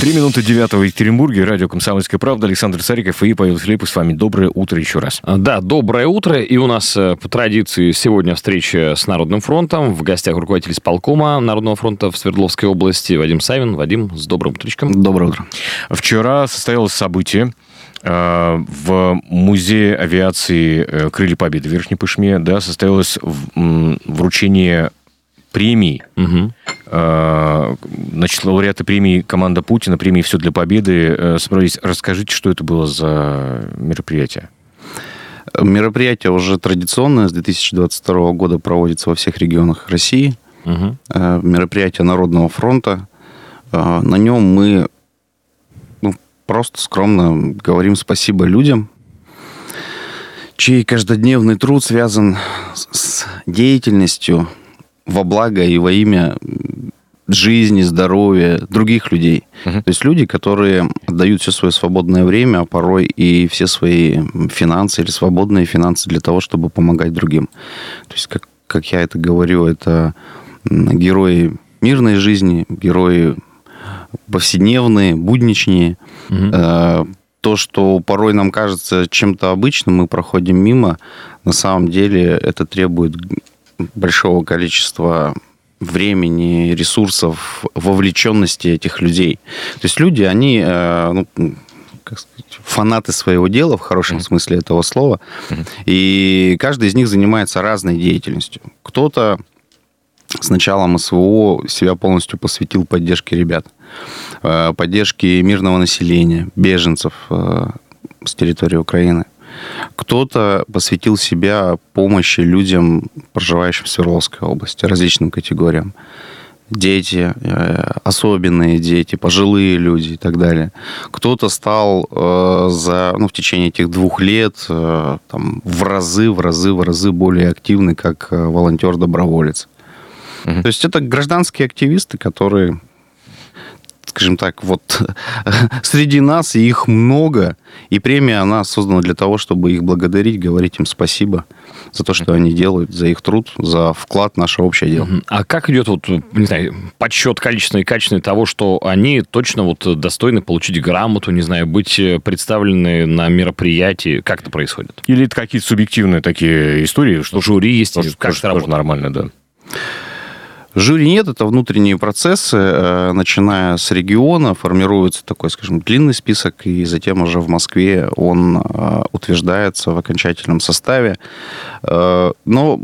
Три минуты девятого в Екатеринбурге. Радио «Комсомольская правда». Александр Сариков и Павел Филиппов с вами. Доброе утро еще раз. Да, доброе утро. И у нас э, по традиции сегодня встреча с Народным фронтом. В гостях руководитель исполкома Народного фронта в Свердловской области Вадим Савин. Вадим, с добрым утречком. Доброе утро. Вчера состоялось событие э, в музее авиации э, «Крылья Победы» в Верхней Пышме, да, состоялось вручение премий. Угу. Значит, лауреаты премии «Команда Путина», премии «Все для победы» э, собрались. Расскажите, что это было за мероприятие? Мероприятие уже традиционное, с 2022 года проводится во всех регионах России. Угу. Мероприятие Народного фронта. На нем мы ну, просто скромно говорим спасибо людям, чей каждодневный труд связан с деятельностью во благо и во имя жизни, здоровья других людей. Uh-huh. То есть люди, которые отдают все свое свободное время, а порой и все свои финансы или свободные финансы для того, чтобы помогать другим. То есть, как, как я это говорю, это герои мирной жизни, герои повседневные, будничнее. Uh-huh. То, что порой нам кажется чем-то обычным, мы проходим мимо, на самом деле это требует большого количества времени, ресурсов, вовлеченности этих людей. То есть люди, они, э, ну, как сказать, фанаты своего дела в хорошем mm-hmm. смысле этого слова, mm-hmm. и каждый из них занимается разной деятельностью. Кто-то с началом СВО себя полностью посвятил поддержке ребят, э, поддержке мирного населения, беженцев э, с территории Украины. Кто-то посвятил себя помощи людям, проживающим в Свердловской области, различным категориям. Дети, э, особенные дети, пожилые люди и так далее. Кто-то стал э, за, ну, в течение этих двух лет э, там, в разы, в разы, в разы более активны, как волонтер-доброволец. Угу. То есть это гражданские активисты, которые скажем так, вот среди нас, и их много, и премия, она создана для того, чтобы их благодарить, говорить им спасибо за то, что они делают, за их труд, за вклад в наше общее дело. А как идет вот, не знаю, подсчет количественный и качественный того, что они точно вот достойны получить грамоту, не знаю, быть представлены на мероприятии? Как это происходит? Или это какие-то субъективные такие истории? Что жюри есть, тоже, как тоже, тоже нормально, да. Жюри нет, это внутренние процессы, э, начиная с региона, формируется такой, скажем, длинный список, и затем уже в Москве он э, утверждается в окончательном составе. Э, но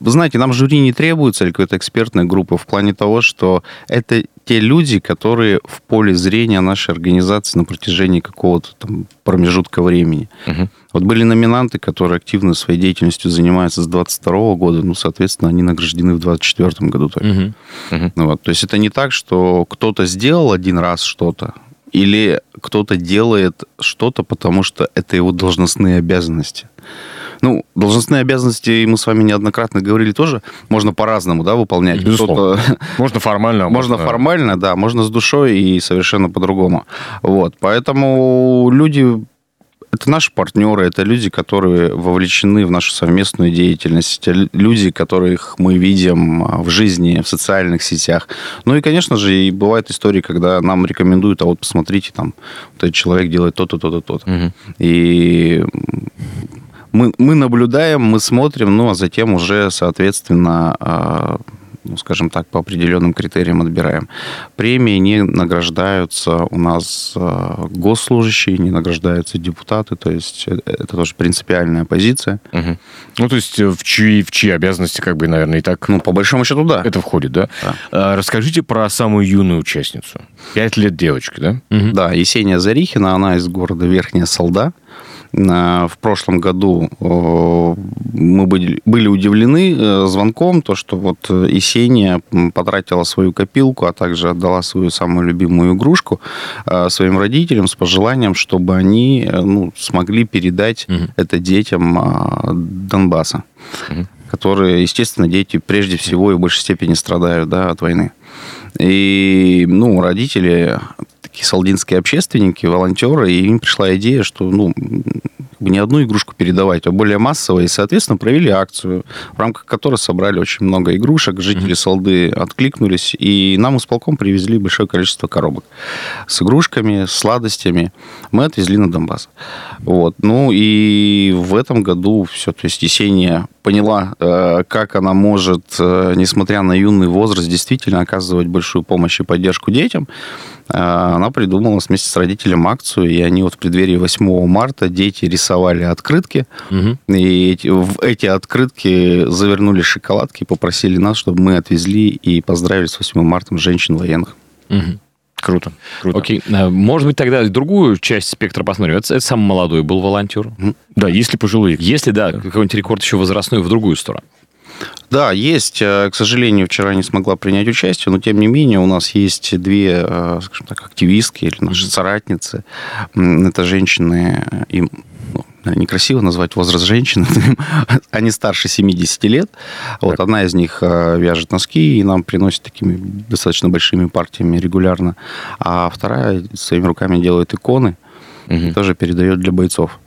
знаете, нам жюри не требуется или какой-то экспертной группы в плане того, что это те люди, которые в поле зрения нашей организации на протяжении какого-то там промежутка времени. Угу. Вот были номинанты, которые активно своей деятельностью занимаются с 22 года, ну, соответственно, они награждены в 24 году только. Угу. Угу. вот. То есть это не так, что кто-то сделал один раз что-то, или кто-то делает что-то, потому что это его должностные обязанности. Ну, должностные обязанности, мы с вами неоднократно говорили тоже, можно по-разному, да, выполнять. Безусловно. Можно формально. Можно формально, да, можно с душой и совершенно по-другому. Вот, поэтому люди это наши партнеры, это люди, которые вовлечены в нашу совместную деятельность, люди, которых мы видим а, в жизни, в социальных сетях. Ну и, конечно же, и бывают истории, когда нам рекомендуют, а вот посмотрите, там, вот этот человек делает то-то, то-то, то-то. Угу. И мы, мы наблюдаем, мы смотрим, ну, а затем уже, соответственно, а, ну, скажем так, по определенным критериям отбираем. Премии не награждаются у нас а, госслужащие, не награждаются депутаты, то есть э, это тоже принципиальная позиция. Угу. Ну, то есть э, в чьи, в чьи обязанности, как бы, наверное, и так... Ну, по большому счету, да. Это входит, да? да. А, расскажите про самую юную участницу. Пять лет девочка, да? Угу. Да, Есения Зарихина, она из города Верхняя Солда. В прошлом году мы были удивлены э, звонком, то, что вот Есения потратила свою копилку, а также отдала свою самую любимую игрушку э, своим родителям с пожеланием, чтобы они э, ну, смогли передать угу. это детям Донбасса. Угу которые, естественно, дети прежде всего и в большей степени страдают да, от войны. И, ну, родители, такие салдинские общественники, волонтеры, и им пришла идея, что, ну, не одну игрушку передавать, а более массово. И, соответственно, провели акцию, в рамках которой собрали очень много игрушек. Жители mm-hmm. Салды откликнулись, и нам исполком привезли большое количество коробок с игрушками, с сладостями. Мы отвезли на Донбасс. Вот. Ну и в этом году все, то есть Есения поняла, э, как она может, э, несмотря на юный возраст, действительно оказывать большую помощь и поддержку детям. Э, она придумала вместе с родителем акцию, и они вот в преддверии 8 марта дети рисовали открытки, угу. и эти, в эти открытки завернули шоколадки и попросили нас, чтобы мы отвезли и поздравили с 8 марта женщин военных. Угу. Круто. Круто. Окей. Может быть, тогда другую часть спектра посмотрим. Это, это самый молодой был волонтер. Да, если пожилые. Если, да, какой-нибудь рекорд еще возрастной в другую сторону. Да, есть. Э, к сожалению, вчера не смогла принять участие, но тем не менее у нас есть две, э, скажем так, активистки или наши соратницы. Это женщины, им некрасиво назвать возраст женщины, они старше 70 лет. Вот одна из них э, вяжет носки и нам приносит такими достаточно большими партиями регулярно, а вторая своими руками делает иконы, угу. тоже передает для бойцов.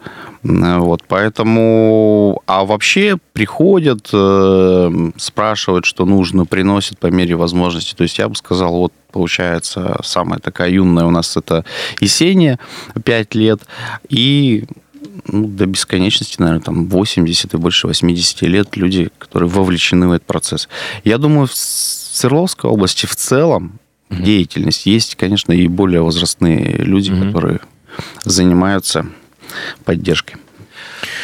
Вот, поэтому... А вообще приходят, э, спрашивают, что нужно, приносят по мере возможности. То есть я бы сказал, вот получается, самая такая юная у нас это Есения, 5 лет, и ну, до бесконечности, наверное, там 80 и больше 80 лет люди, которые вовлечены в этот процесс. Я думаю, в Свердловской области в целом mm-hmm. деятельность есть, конечно, и более возрастные люди, mm-hmm. которые занимаются поддержкой.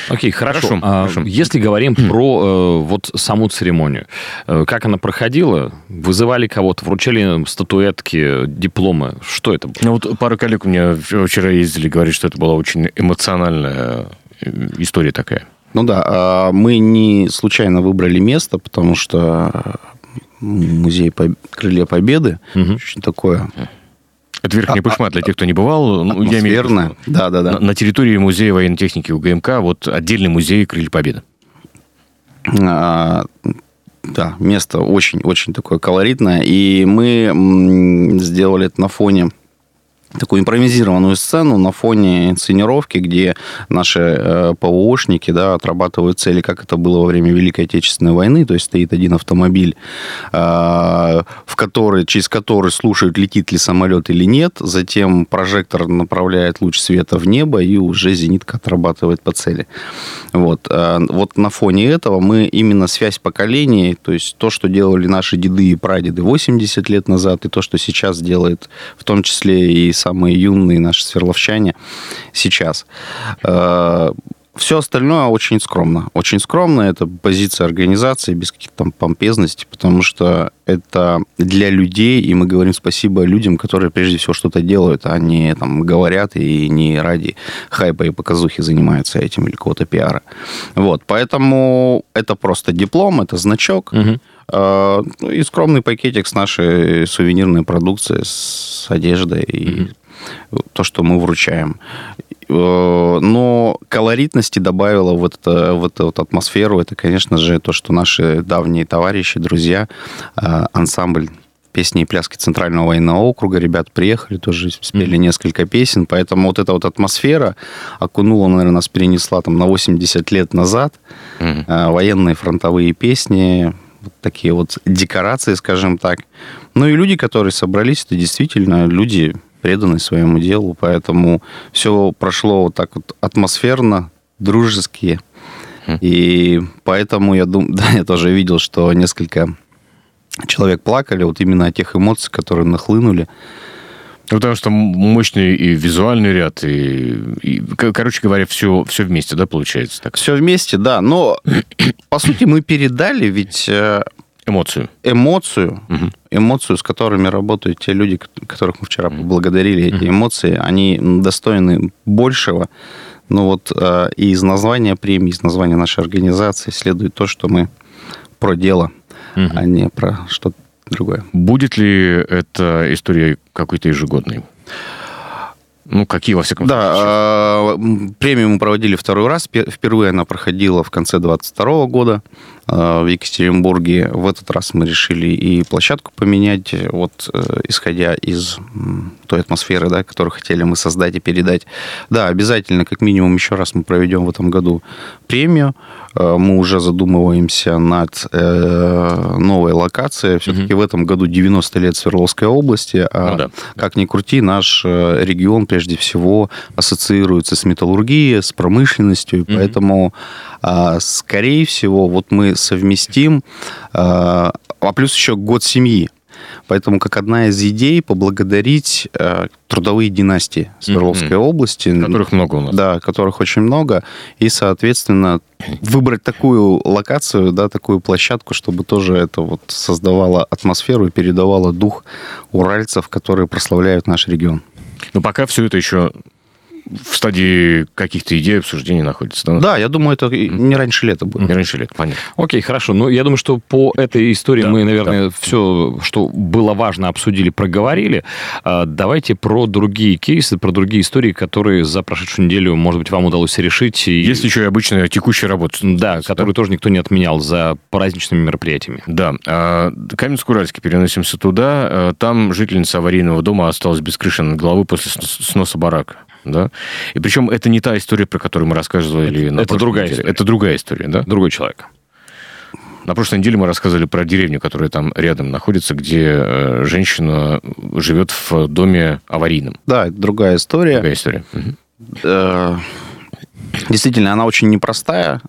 Окей, хорошо. хорошо, а, хорошо. Если говорим про э, вот саму церемонию, э, как она проходила? Вызывали кого-то, вручали статуэтки, дипломы? Что это было? Ну вот пара коллег у меня вчера ездили, говорят, что это была очень эмоциональная э, история такая. Ну да, а мы не случайно выбрали место, потому что музей Крылья Победы угу. очень такое это Верхняя а, Пышма, для тех, кто не бывал. Ну, я имею в виду, да, да, да. На, на территории Музея военной техники УГМК вот отдельный музей Крылья Победы. А, да, место очень-очень такое колоритное. И мы сделали это на фоне такую импровизированную сцену на фоне инсценировки, где наши э, ПВОшники да, отрабатывают цели, как это было во время Великой Отечественной войны, то есть стоит один автомобиль, э, в который, через который слушают, летит ли самолет или нет, затем прожектор направляет луч света в небо, и уже зенитка отрабатывает по цели. Вот, э, вот на фоне этого мы именно связь поколений, то есть то, что делали наши деды и прадеды 80 лет назад, и то, что сейчас делает в том числе и самые юные наши сверловчане сейчас. Все остальное очень скромно. Очень скромно. Это позиция организации без каких-то там помпезностей, потому что это для людей, и мы говорим спасибо людям, которые прежде всего что-то делают, а не там говорят и не ради хайпа и показухи занимаются этим или какого-то пиара. Вот, поэтому это просто диплом, это значок. Угу. Ну и скромный пакетик с нашей сувенирной продукцией, с одеждой и то, что мы вручаем. Э, но колоритности добавила в, это, в эту вот атмосферу, это, конечно же, то, что наши давние товарищи, друзья, а, ансамбль песни и пляски Центрального военного округа. Ребят приехали, тоже спели mm-hmm. несколько песен. Поэтому вот эта вот атмосфера окунула, наверное, нас перенесла там на 80 лет назад. Mm-hmm. Военные фронтовые песни, вот такие вот декорации, скажем так. Ну и люди, которые собрались, это действительно люди, преданные своему делу, поэтому все прошло вот так вот атмосферно, дружеские. И поэтому я думаю, да, я тоже видел, что несколько человек плакали вот именно от тех эмоций, которые нахлынули. Ну, потому что мощный и визуальный ряд, и, и короче говоря, все, все вместе, да, получается? Так? Все вместе, да. Но, по сути, мы передали ведь... Э, эмоцию. Эмоцию, угу. эмоцию, с которыми работают те люди, которых мы вчера поблагодарили. Эти эмоции, они достойны большего. Ну вот э, и из названия премии, из названия нашей организации следует то, что мы про дело, угу. а не про что-то другое. Будет ли эта история какой-то ежегодной? Ну, какие, во всяком случае? Да, премию мы проводили второй раз. Впервые она проходила в конце 22 года. В Екатеринбурге. В этот раз мы решили и площадку поменять, вот исходя из той атмосферы, да, которую хотели мы создать и передать. Да, обязательно, как минимум, еще раз мы проведем в этом году премию. Мы уже задумываемся над новой локацией. Все-таки угу. в этом году 90 лет Свердловской области. А ну, да. как ни крути, наш регион прежде всего ассоциируется с металлургией, с промышленностью, и поэтому, а, скорее всего, вот мы совместим, а, а плюс еще год семьи. Поэтому как одна из идей поблагодарить э, трудовые династии Свердловской mm-hmm. области. Которых много у нас. Да, которых очень много. И, соответственно, выбрать такую локацию, да, такую площадку, чтобы тоже это вот создавало атмосферу и передавало дух уральцев, которые прославляют наш регион. Но пока все это еще в стадии каких-то идей обсуждений находится. Да, да я думаю, это не раньше лета будет. Не раньше лета, понятно. Окей, хорошо. Ну, я думаю, что по этой истории да, мы, наверное, да. все, что было важно, обсудили, проговорили. А, давайте про другие кейсы, про другие истории, которые за прошедшую неделю, может быть, вам удалось решить. И... Есть еще и обычная текущая работа. Да, которую да? тоже никто не отменял за праздничными мероприятиями. Да. А, Каменск-Уральский, переносимся туда. А, там жительница аварийного дома осталась без крыши над головой после сноса барака да. И причем это не та история, про которую мы рассказывали. Это, это другая неделе. история. Это другая история, да? Другой человек. На прошлой неделе мы рассказывали про деревню, которая там рядом находится, где э, женщина живет в доме аварийном. Да, это другая история. Другая история. Угу. Действительно, она очень непростая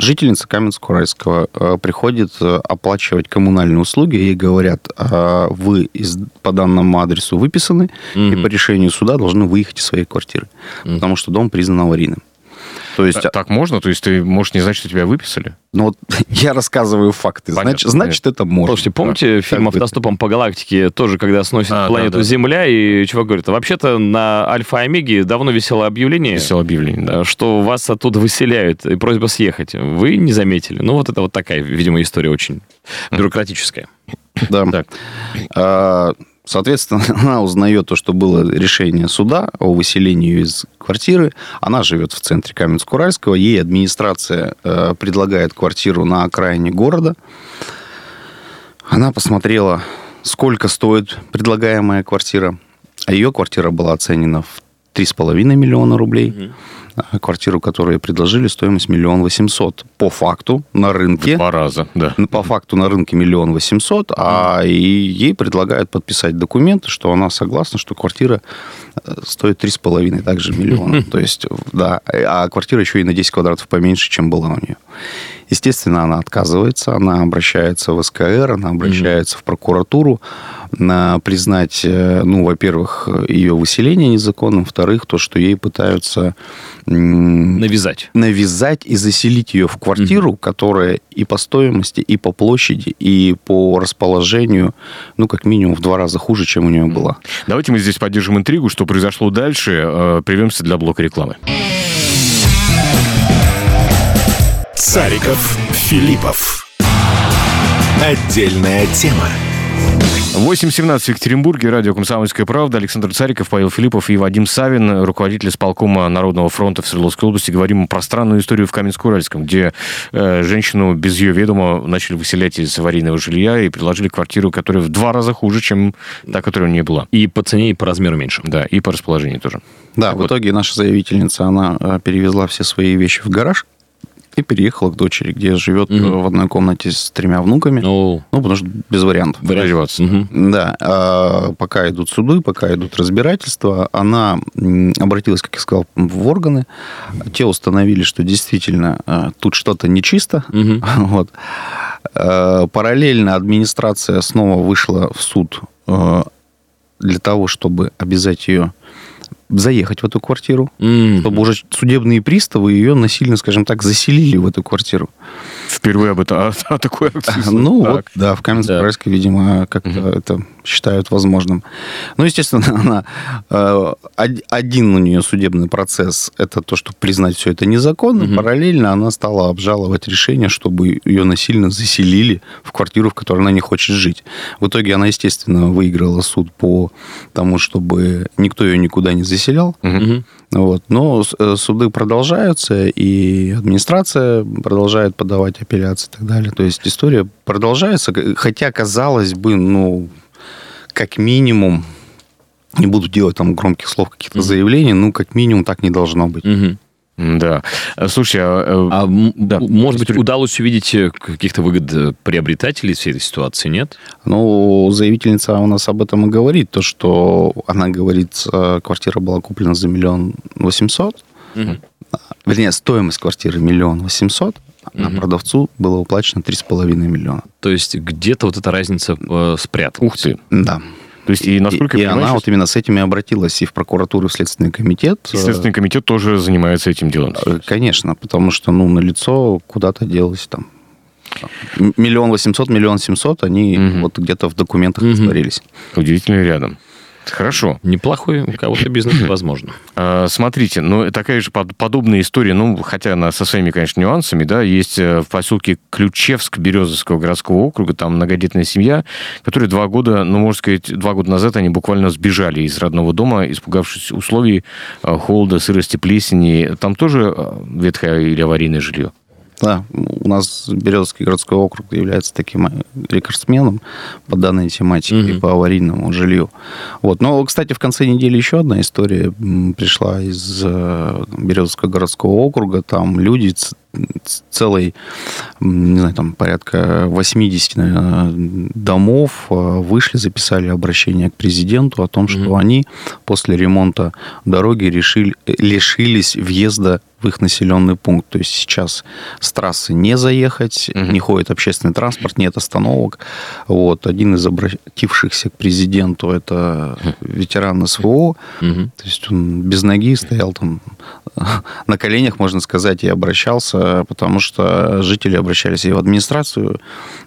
жительница Каменск-Уральского э, приходит э, оплачивать коммунальные услуги, ей говорят, «А вы из, по данному адресу выписаны, угу. и по решению суда должны выехать из своей квартиры, угу. потому что дом признан аварийным. То есть... Так можно? То есть ты можешь не знать, что тебя выписали? Ну вот я рассказываю факты. Понятно, значит, значит это можно. Слушайте, помните да, фильм «Автостопом по галактике» тоже, когда сносит а, планету да, да. Земля, и чувак говорит, а вообще-то на Альфа-Омеге давно висело объявление, висело объявление да. что вас оттуда выселяют, и просьба съехать. Вы не заметили. Ну вот это вот такая, видимо, история очень бюрократическая. Да. Так. Соответственно, она узнает то, что было решение суда о выселении из квартиры. Она живет в центре Каменск-Уральского. Ей администрация э, предлагает квартиру на окраине города. Она посмотрела, сколько стоит предлагаемая квартира. А ее квартира была оценена в 3,5 миллиона рублей. Угу квартиру, которую предложили, стоимость миллион восемьсот. По факту на рынке... Два раза, да. По факту на рынке миллион восемьсот, а и ей предлагают подписать документы, что она согласна, что квартира э, стоит три с половиной, также миллиона. То есть, да, а квартира еще и на 10 квадратов поменьше, чем была у нее. Естественно, она отказывается, она обращается в СКР, она обращается в прокуратуру признать, э, ну, во-первых, ее выселение незаконным, во-вторых, то, что ей пытаются навязать, навязать и заселить ее в квартиру, mm-hmm. которая и по стоимости, и по площади, и по расположению, ну, как минимум в два раза хуже, чем у нее была. Давайте мы здесь поддержим интригу, что произошло дальше. Э, прервемся для блока рекламы. Цариков, Филиппов. Отдельная тема. 8.17 в Екатеринбурге, радио «Комсомольская правда». Александр Цариков, Павел Филиппов и Вадим Савин, руководитель исполкома Народного фронта в Свердловской области. Говорим про странную историю в Каменск-Уральском, где э, женщину без ее ведома начали выселять из аварийного жилья и предложили квартиру, которая в два раза хуже, чем та, которая у нее была. И по цене, и по размеру меньше. Да, и по расположению тоже. Да, так в вот. итоге наша заявительница, она э, перевезла все свои вещи в гараж, и переехала к дочери, где живет mm-hmm. в одной комнате с тремя внуками. Oh. Ну, потому что без вариантов. Вариантов. Mm-hmm. Да. А пока идут суды, пока идут разбирательства, она обратилась, как я сказал, в органы. Те установили, что действительно а, тут что-то нечисто. Mm-hmm. Вот. А, параллельно администрация снова вышла в суд для того, чтобы обязать ее заехать в эту квартиру, mm-hmm. чтобы уже судебные приставы ее насильно, скажем так, заселили в эту квартиру. Впервые об этом, о такой акции. Ну так. вот, да, в Каменск-Уральске, да. видимо, как-то mm-hmm. это считают возможным. Ну, естественно, она, э, один у нее судебный процесс, это то, что признать все это незаконным. Mm-hmm. Параллельно она стала обжаловать решение, чтобы ее насильно заселили в квартиру, в которой она не хочет жить. В итоге она, естественно, выиграла суд по тому, чтобы никто ее никуда не заселил переселял. Угу. Вот. Но э, суды продолжаются, и администрация продолжает подавать апелляции и так далее. То есть история продолжается, хотя, казалось бы, ну, как минимум, не буду делать там громких слов, каких-то mm заявлений, ну, как минимум, так не должно быть. mm Да. Слушай, а, а да. может быть, удалось увидеть э, каких-то выгод э, приобретателей всей этой ситуации, нет? Ну, заявительница у нас об этом и говорит, то, что она говорит, э, квартира была куплена за миллион восемьсот, угу. вернее, стоимость квартиры миллион восемьсот, угу. а продавцу было уплачено три с половиной миллиона. То есть где-то вот эта разница э, спряталась? Ух ты. Да. То есть, и насколько и, и она вот именно с этим и обратилась и в прокуратуру, и в Следственный комитет. И Следственный комитет тоже занимается этим делом. Э, конечно, потому что, ну, на лицо куда-то делось там миллион восемьсот, миллион семьсот, они угу. вот где-то в документах угу. растворились. Удивительно рядом. Хорошо. Неплохой у кого-то бизнес, возможно. А, смотрите, ну, такая же подобная история, ну, хотя она со своими, конечно, нюансами, да, есть э, в поселке Ключевск Березовского городского округа, там многодетная семья, которая два года, ну, можно сказать, два года назад они буквально сбежали из родного дома, испугавшись условий э, холода, сырости, плесени. Там тоже э, ветхое или аварийное жилье? Да, у нас Березовский городской округ является таким э, рекордсменом по данной тематике и по аварийному жилью. Вот. Но, кстати, в конце недели еще одна история пришла из э, Березовского городского округа. Там люди целый, не знаю, там порядка 80 наверное, домов э, вышли, записали обращение к президенту о том, что mm-hmm. они после ремонта дороги решили, лишились въезда в их населенный пункт. То есть сейчас с трассы не заехать, угу. не ходит общественный транспорт, нет остановок. Вот. Один из обратившихся к президенту это ветеран СВО. Угу. То есть он без ноги стоял там на коленях, можно сказать, и обращался, потому что жители обращались и в администрацию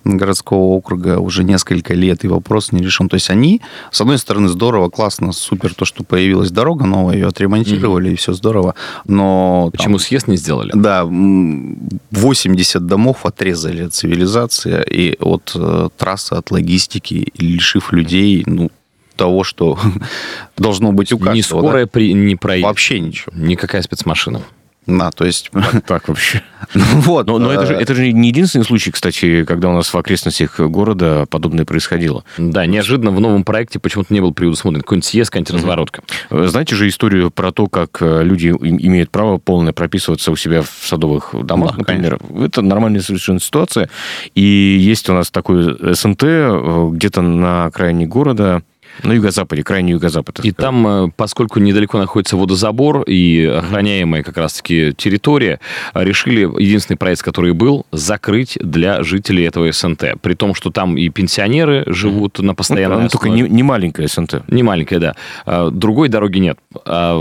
городского округа уже несколько лет, и вопрос не решен. То есть они, с одной стороны, здорово, классно, супер то, что появилась дорога новая, ее отремонтировали, угу. и все здорово, но Почему съезд не сделали? Да, 80 домов отрезали от цивилизации и от э, трассы, от логистики, лишив людей, ну, того, что должно быть у каждого. Не скорая да? при, не проедет. Вообще ничего. Никакая спецмашина. Да, то есть... Вот так вообще. Ну, вот. Но, но это, же, э, это же не единственный случай, кстати, когда у нас в окрестностях города подобное происходило. Да, неожиданно в новом проекте почему-то не был предусмотрен какой-нибудь съезд, какая-нибудь разворотка. Знаете же историю про то, как э, люди имеют право полное прописываться у себя в садовых домах, да, например. Конечно. Это нормальная совершенно ситуация. И есть у нас такой СНТ э, где-то на окраине города, на юго-западе, крайне юго-запад. И там, э, поскольку недалеко находится водозабор и охраняемая как раз-таки территория, решили единственный проект, который был, закрыть для жителей этого СНТ. При том, что там и пенсионеры живут на постоянной ну, Только не, не маленькая СНТ. Не маленькая, да. А, другой дороги нет. А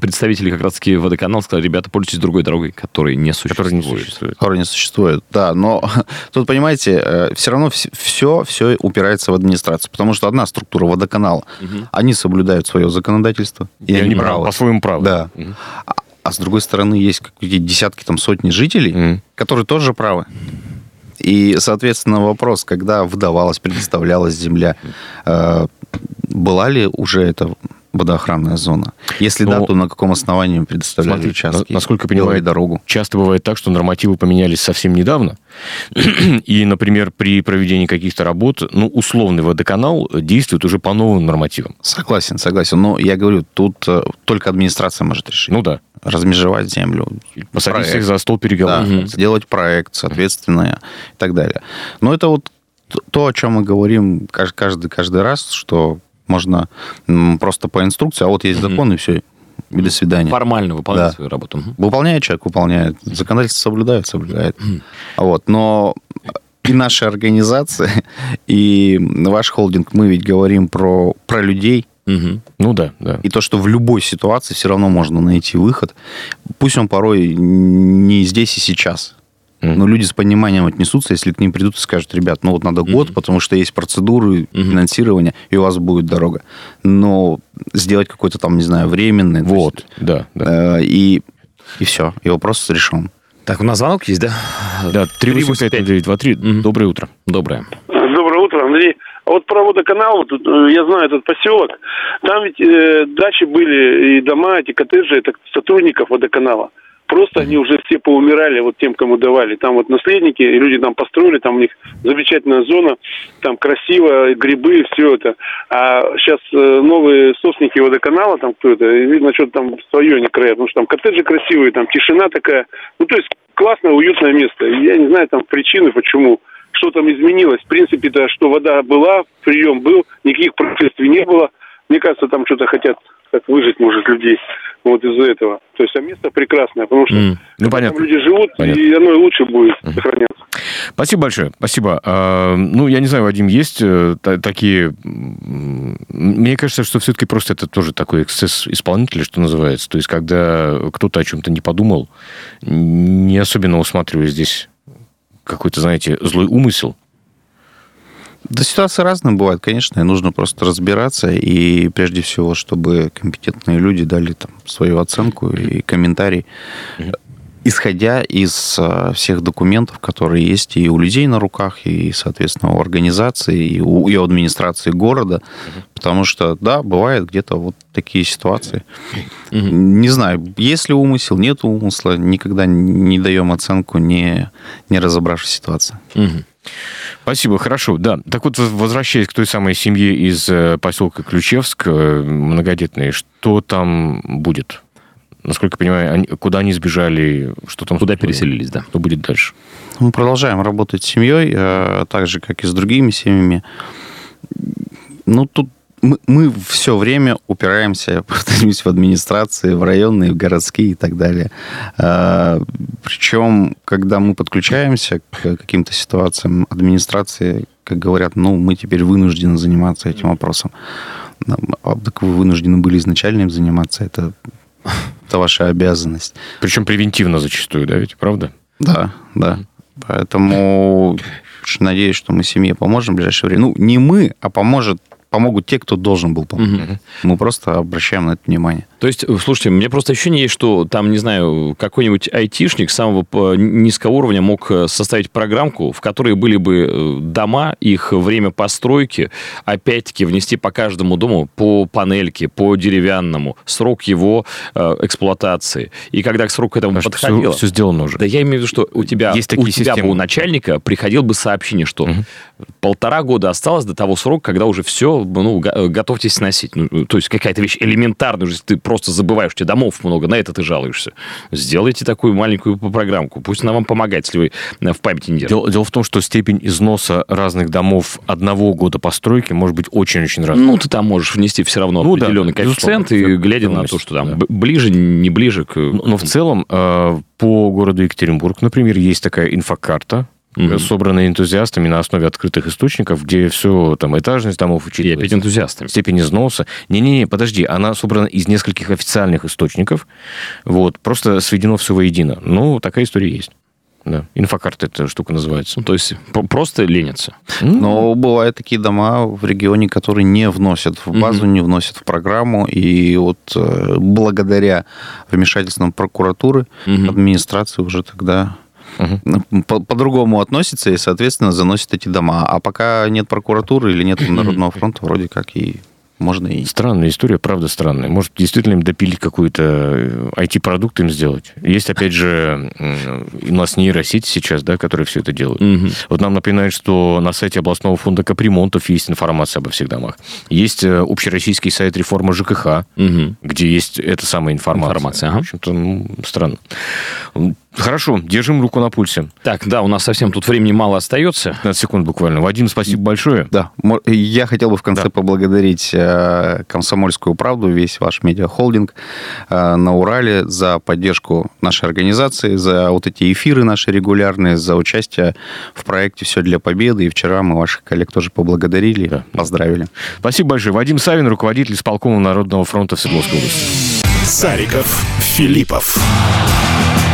представители как раз-таки водоканала сказали, ребята, пользуйтесь другой дорогой, которой не существует. Которой не существует. Которой не существует, да. Но тут, понимаете, э, все равно все, все упирается в администрацию, потому что одна структура структура водоканала. Угу. Они соблюдают свое законодательство. И, и они правы. По своему праву. Да. Угу. А, а с другой стороны, есть какие-то десятки, там, сотни жителей, угу. которые тоже правы. И, соответственно, вопрос, когда выдавалась, предоставлялась земля, э, была ли уже это водоохранная зона? Если Но, да, то на каком основании предоставляли смотри, участки? Насколько я понимаю, дорогу. Часто бывает так, что нормативы поменялись совсем недавно. И, например, при проведении каких-то работ, ну, условный водоканал действует уже по новым нормативам. Согласен, согласен. Но я говорю, тут э, только администрация может решить. Ну да. Размежевать землю. Посадить всех за стол переговоров. Да, сделать проект, соответственно, и так далее. Но это вот то, о чем мы говорим каждый, каждый раз, что можно просто по инструкции, а вот есть закон, и все, и до свидания. Формально выполняет да. свою работу. Выполняет человек, выполняет. Законодательство соблюдает, соблюдает. Вот. Но и наша организация, и ваш холдинг, мы ведь говорим про, про людей, Угу. Ну да, да. И то, что в любой ситуации все равно можно найти выход. Пусть он порой не здесь и сейчас. Mm-hmm. Но люди с пониманием отнесутся, если к ним придут и скажут, ребят, ну вот надо год, mm-hmm. потому что есть процедуры mm-hmm. финансирования, и у вас будет дорога. Но сделать какой-то там, не знаю, временный. Вот, есть, да. да. Э, и, и все, и вопрос решен. Так, у нас звонок есть, да? Да, 385 923. Mm-hmm. Доброе утро. Доброе. Доброе утро, Андрей. А вот про водоканал, вот, э, я знаю этот поселок, там ведь э, дачи были и дома, эти коттеджи, это сотрудников водоканала. Просто они уже все поумирали вот тем, кому давали. Там вот наследники, люди там построили, там у них замечательная зона, там красиво, грибы, все это. А сейчас э, новые собственники водоканала, там кто-то, видно, что-то там свое не краят, потому что там коттеджи красивые, там тишина такая. Ну, то есть классное, уютное место. Я не знаю там причины, почему что там изменилось. В принципе-то, что вода была, прием был, никаких происшествий не было. Мне кажется, там что-то хотят как выжить, может, людей вот из-за этого. То есть, а место прекрасное, потому что mm. ну, понятно. там люди живут, понятно. и оно и лучше будет mm. сохраняться. Спасибо большое, спасибо. А, ну, я не знаю, Вадим, есть э, такие... Мне кажется, что все-таки просто это тоже такой эксцесс исполнителя, что называется. То есть, когда кто-то о чем-то не подумал, не особенно усматривая здесь какой-то, знаете, злой умысел, да, ситуации разные бывают, конечно, и нужно просто разбираться, и прежде всего, чтобы компетентные люди дали там свою оценку и комментарий, исходя из а, всех документов, которые есть и у людей на руках, и, соответственно, у организации, и у, и у администрации города, потому что, да, бывают где-то вот такие ситуации. Не знаю, есть ли умысел, нет умысла, никогда не даем оценку, не, не разобравшись в ситуации. Спасибо, хорошо, да. Так вот, возвращаясь к той самой семье из э, поселка Ключевск, э, многодетной, что там будет? Насколько я понимаю, они, куда они сбежали, что там? Куда переселились, да. Что будет дальше? Мы продолжаем работать с семьей, э, так же, как и с другими семьями. Ну, тут мы, мы все время упираемся, повторюсь, в администрации, в районные, в городские и так далее. А, причем, когда мы подключаемся к каким-то ситуациям, администрации, как говорят, ну, мы теперь вынуждены заниматься этим вопросом. А так вы вынуждены были изначально им заниматься, это, это ваша обязанность. Причем превентивно зачастую, да, ведь, правда? Да, да. Поэтому надеюсь, что мы семье поможем в ближайшее время. Ну, не мы, а поможет помогут те, кто должен был помочь. Угу. Мы просто обращаем на это внимание. То есть, слушайте, мне просто ощущение есть, что там, не знаю, какой-нибудь айтишник самого низкого уровня мог э, составить программку, в которой были бы э, дома, их время постройки, опять-таки внести по каждому дому по панельке, по деревянному, срок его э, эксплуатации. И когда к сроку этому Конечно, подходило... Все, все сделано уже. Да я имею в виду, что у тебя, есть такие у, тебя бы, у начальника приходил бы сообщение, что угу. полтора года осталось до того срока, когда уже все, ну, готовьтесь сносить. Ну, то есть какая-то вещь элементарная, уже ты просто забываешь, у тебя домов много, на это ты жалуешься. Сделайте такую маленькую программку, пусть она вам помогает, если вы э, в памяти не держите. Дело, дело в том, что степень износа разных домов одного года постройки может быть очень-очень разной. Ну, ты там можешь внести все равно ну, определенный да, коэффициент, и глядя на то, что там да. ближе, не ближе к... Но, но в целом э, по городу Екатеринбург, например, есть такая инфокарта, mm-hmm. собранные энтузиастами на основе открытых источников, где все, там, этажность домов учитывается. И опять энтузиастами. Степень износа. Не-не-не, подожди, она собрана из нескольких официальных источников, вот, просто сведено все воедино. Ну, такая история есть. Да, инфокарта эта штука называется. Ну, то есть просто ленятся. Но бывают такие дома в регионе, которые не вносят в базу, mm-hmm. не вносят в программу. И вот э, благодаря вмешательствам прокуратуры, mm-hmm. администрации уже тогда угу. по- по-другому относится и, соответственно, заносит эти дома. А пока нет прокуратуры или нет Народного фронта, вроде как и можно и... Странная история, правда странная. Может, действительно им допилить какой-то IT-продукт им сделать. Есть, опять же, у нас нейросети сейчас, да, которые все это делают. Угу. Вот нам напоминают, что на сайте областного фонда капремонтов есть информация обо всех домах. Есть э, общероссийский сайт реформы ЖКХ, угу. где есть эта самая информация. информация ага. В общем-то, ну, странно. Хорошо, держим руку на пульсе. Так, да, у нас совсем тут времени мало остается. 15 секунд буквально. Вадим, спасибо большое. Да, я хотел бы в конце да. поблагодарить э, «Комсомольскую правду», весь ваш медиахолдинг э, на Урале за поддержку нашей организации, за вот эти эфиры наши регулярные, за участие в проекте «Все для победы». И вчера мы ваших коллег тоже поблагодарили, да. поздравили. Спасибо большое. Вадим Савин, руководитель исполкома Народного фронта в Свердловской области. Сариков, Филиппов.